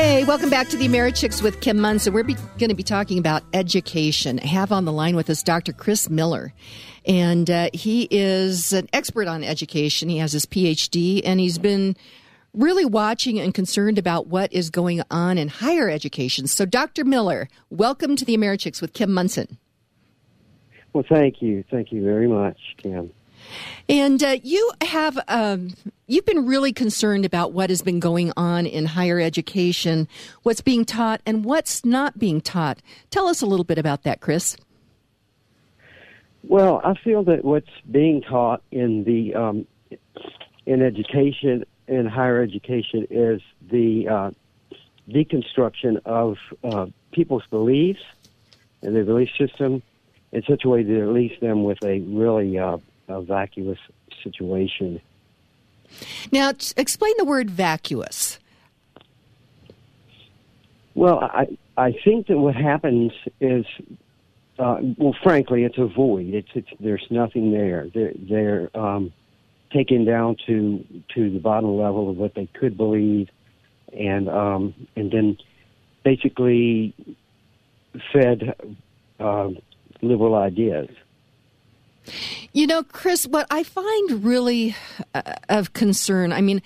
Hey, welcome back to the Americhicks with Kim Monson. We're going to be talking about education. I have on the line with us Dr. Chris Miller. And uh, he is an expert on education. He has his PhD, and he's been really watching and concerned about what is going on in higher education. So, Dr. Miller, welcome to the Americhicks with Kim Monson. Well, thank you. Thank you very much, Kim. And uh, you have um, you've been really concerned about what has been going on in higher education, what's being taught, and what's not being taught. Tell us a little bit about that, Chris. Well, I feel that what's being taught in the um, in education in higher education is the uh, deconstruction of uh, people's beliefs and their belief system in such a way that it leaves them with a really uh, a vacuous situation. Now, explain the word vacuous. Well, I I think that what happens is, uh, well, frankly, it's a void. It's, it's there's nothing there. They're they're um, taken down to to the bottom level of what they could believe, and um, and then basically fed uh, liberal ideas. You know, Chris, what I find really uh, of concern, I mean,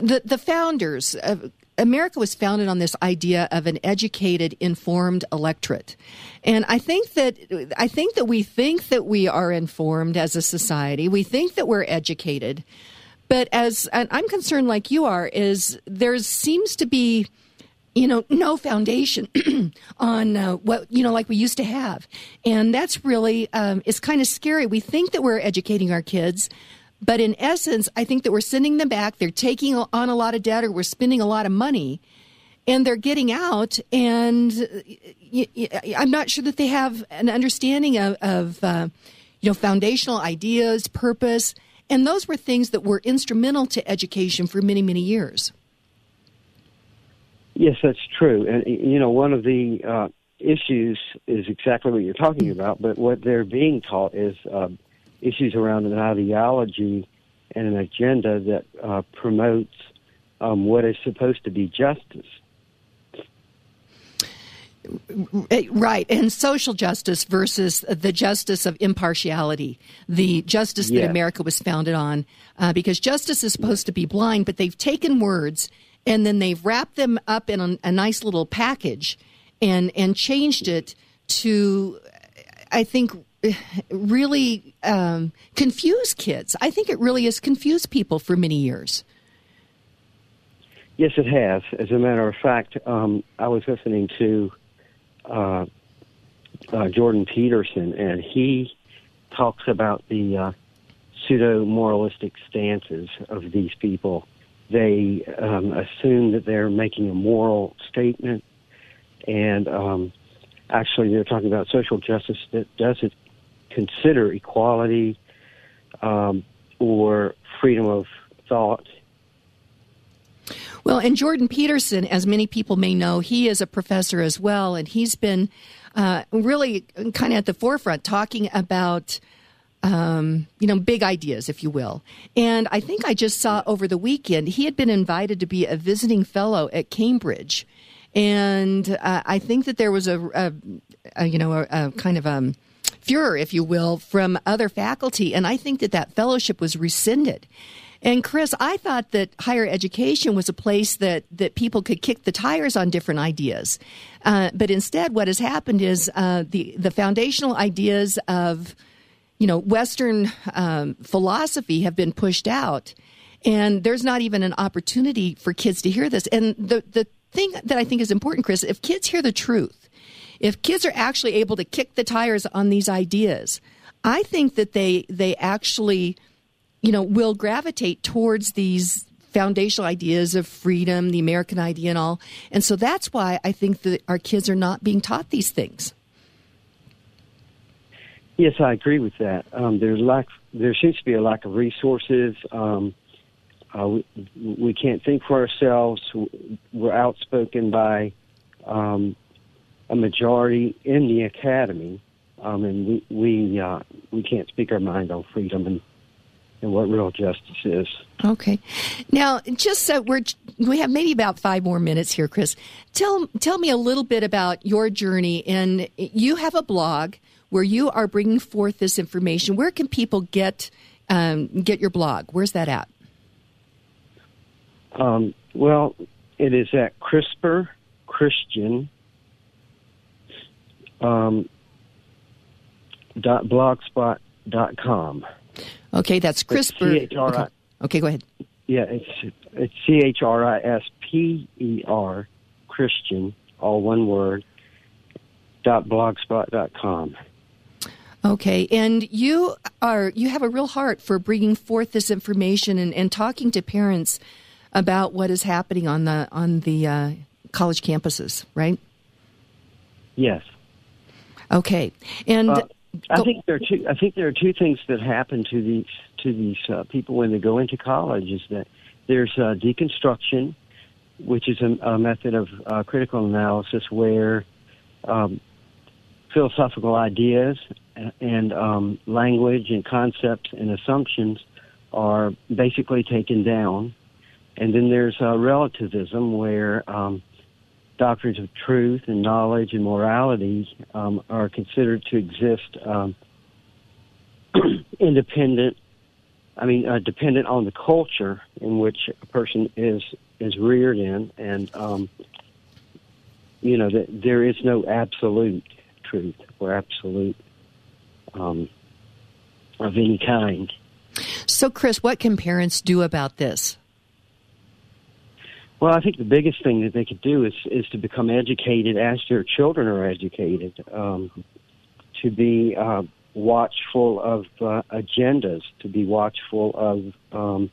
the, the founders, of America was founded on this idea of an educated, informed electorate. And I think that I think that we think that we are informed as a society. We think that we're educated. But as I'm concerned like you are is there seems to be you know, no foundation on uh, what, you know, like we used to have. And that's really, um, it's kind of scary. We think that we're educating our kids, but in essence, I think that we're sending them back. They're taking on a lot of debt or we're spending a lot of money and they're getting out. And I'm not sure that they have an understanding of, of uh, you know, foundational ideas, purpose. And those were things that were instrumental to education for many, many years. Yes, that's true. And, you know, one of the uh, issues is exactly what you're talking about, but what they're being taught is uh, issues around an ideology and an agenda that uh, promotes um, what is supposed to be justice. Right, and social justice versus the justice of impartiality, the justice that America was founded on, uh, because justice is supposed to be blind, but they've taken words and then they've wrapped them up in a, a nice little package and and changed it to I think really um, confuse kids. I think it really has confused people for many years. Yes, it has. As a matter of fact, um, I was listening to uh, uh, Jordan Peterson, and he talks about the uh, pseudo moralistic stances of these people they um, assume that they're making a moral statement, and um, actually, they're talking about social justice that doesn't consider equality um, or freedom of thought. Well, and Jordan Peterson, as many people may know, he is a professor as well, and he's been uh, really kind of at the forefront talking about um, you know, big ideas, if you will. And I think I just saw over the weekend he had been invited to be a visiting fellow at Cambridge, and uh, I think that there was a, a, a you know, a, a, kind of a furor, if you will, from other faculty, and I think that that fellowship was rescinded. And Chris, I thought that higher education was a place that, that people could kick the tires on different ideas. Uh, but instead, what has happened is uh, the, the foundational ideas of you know, Western um, philosophy have been pushed out, and there's not even an opportunity for kids to hear this. And the the thing that I think is important, Chris, if kids hear the truth, if kids are actually able to kick the tires on these ideas, I think that they they actually, you know, will gravitate towards these foundational ideas of freedom, the American idea, and all. And so that's why I think that our kids are not being taught these things. Yes, I agree with that. Um, there's lack. There seems to be a lack of resources. Um, uh, we, we, can't think for ourselves. We're outspoken by um, a majority in the academy, um, and we we uh, we can't speak our mind on freedom and and what real justice is. Okay. Now, just so we're we have maybe about five more minutes here, Chris. Tell tell me a little bit about your journey. And you have a blog where you are bringing forth this information. Where can people get um, get your blog? Where's that at? Um, well, it is at Chrisper Christian um, dot blogspot dot com. Okay, that's Chrisper. Okay. okay, go ahead. Yeah, it's it's C H R I S P E R Christian, all one word. dot blogspot dot com. Okay, and you are you have a real heart for bringing forth this information and, and talking to parents about what is happening on the on the uh, college campuses, right? Yes. Okay, and uh, I think there are two. I think there are two things that happen to these to these uh, people when they go into college. Is that there's uh, deconstruction, which is a, a method of uh, critical analysis where um, philosophical ideas and um, language and concepts and assumptions are basically taken down. And then there's uh, relativism where um, doctrines of truth and knowledge and morality um, are considered to exist um, independent. I mean, uh, dependent on the culture in which a person is is reared in, and um, you know that there is no absolute truth or absolute um, of any kind. So, Chris, what can parents do about this? Well, I think the biggest thing that they could do is is to become educated as their children are educated, um, to be uh, watchful of uh, agendas, to be watchful of um,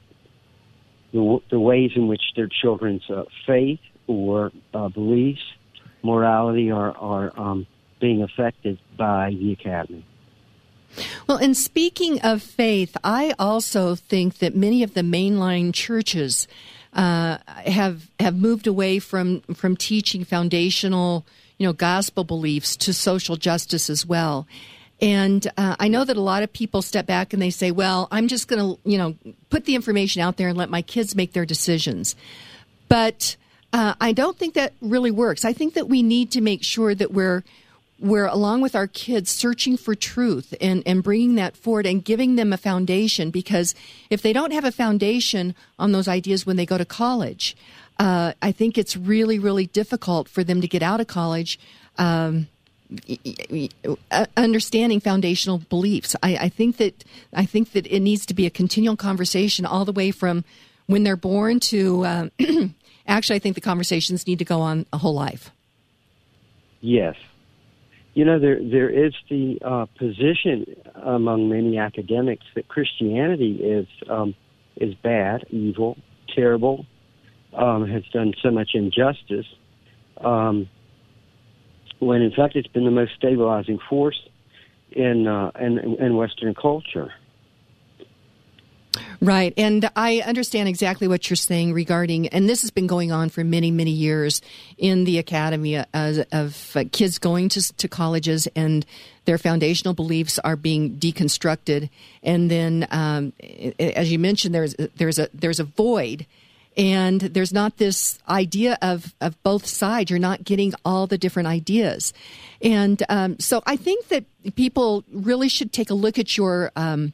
the, the ways in which their children's uh, faith or uh, beliefs, morality are are um, being affected by the academy. Well, and speaking of faith, I also think that many of the mainline churches uh, have have moved away from from teaching foundational, you know, gospel beliefs to social justice as well. And uh, I know that a lot of people step back and they say, "Well, I'm just going to, you know, put the information out there and let my kids make their decisions." But uh, I don't think that really works. I think that we need to make sure that we're we're along with our kids searching for truth and, and bringing that forward and giving them a foundation because if they don't have a foundation on those ideas when they go to college, uh, I think it's really, really difficult for them to get out of college. Um, understanding foundational beliefs. I, I, think that I think that it needs to be a continual conversation all the way from when they're born to. Uh, actually, I think the conversations need to go on a whole life. Yes, you know, there there is the uh, position among many academics that Christianity is um, is bad, evil, terrible, um, has done so much injustice, um, when in fact it's been the most stabilizing force in uh, in, in Western culture. Right. And I understand exactly what you're saying regarding, and this has been going on for many, many years in the academy uh, of uh, kids going to, to colleges and their foundational beliefs are being deconstructed. And then, um, as you mentioned, there's, there's, a, there's a void and there's not this idea of, of both sides. You're not getting all the different ideas. And um, so I think that people really should take a look at your. Um,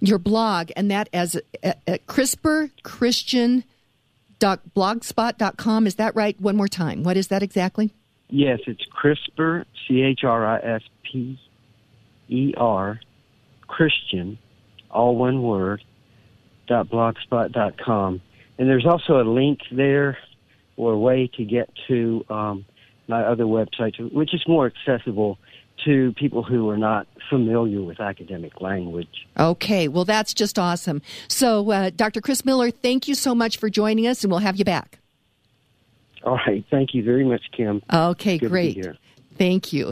your blog, and that as at, at ChrisperChristian.blogspot.com. Is that right? One more time. What is that exactly? Yes, it's Chrisper, C H R I S P E R, Christian, all one word, dot blogspot dot com. And there's also a link there or a way to get to um, my other website, which is more accessible to people who are not familiar with academic language. Okay, well, that's just awesome. So, uh, Dr. Chris Miller, thank you so much for joining us, and we'll have you back. All right. Thank you very much, Kim. Okay, Good great. Thank you.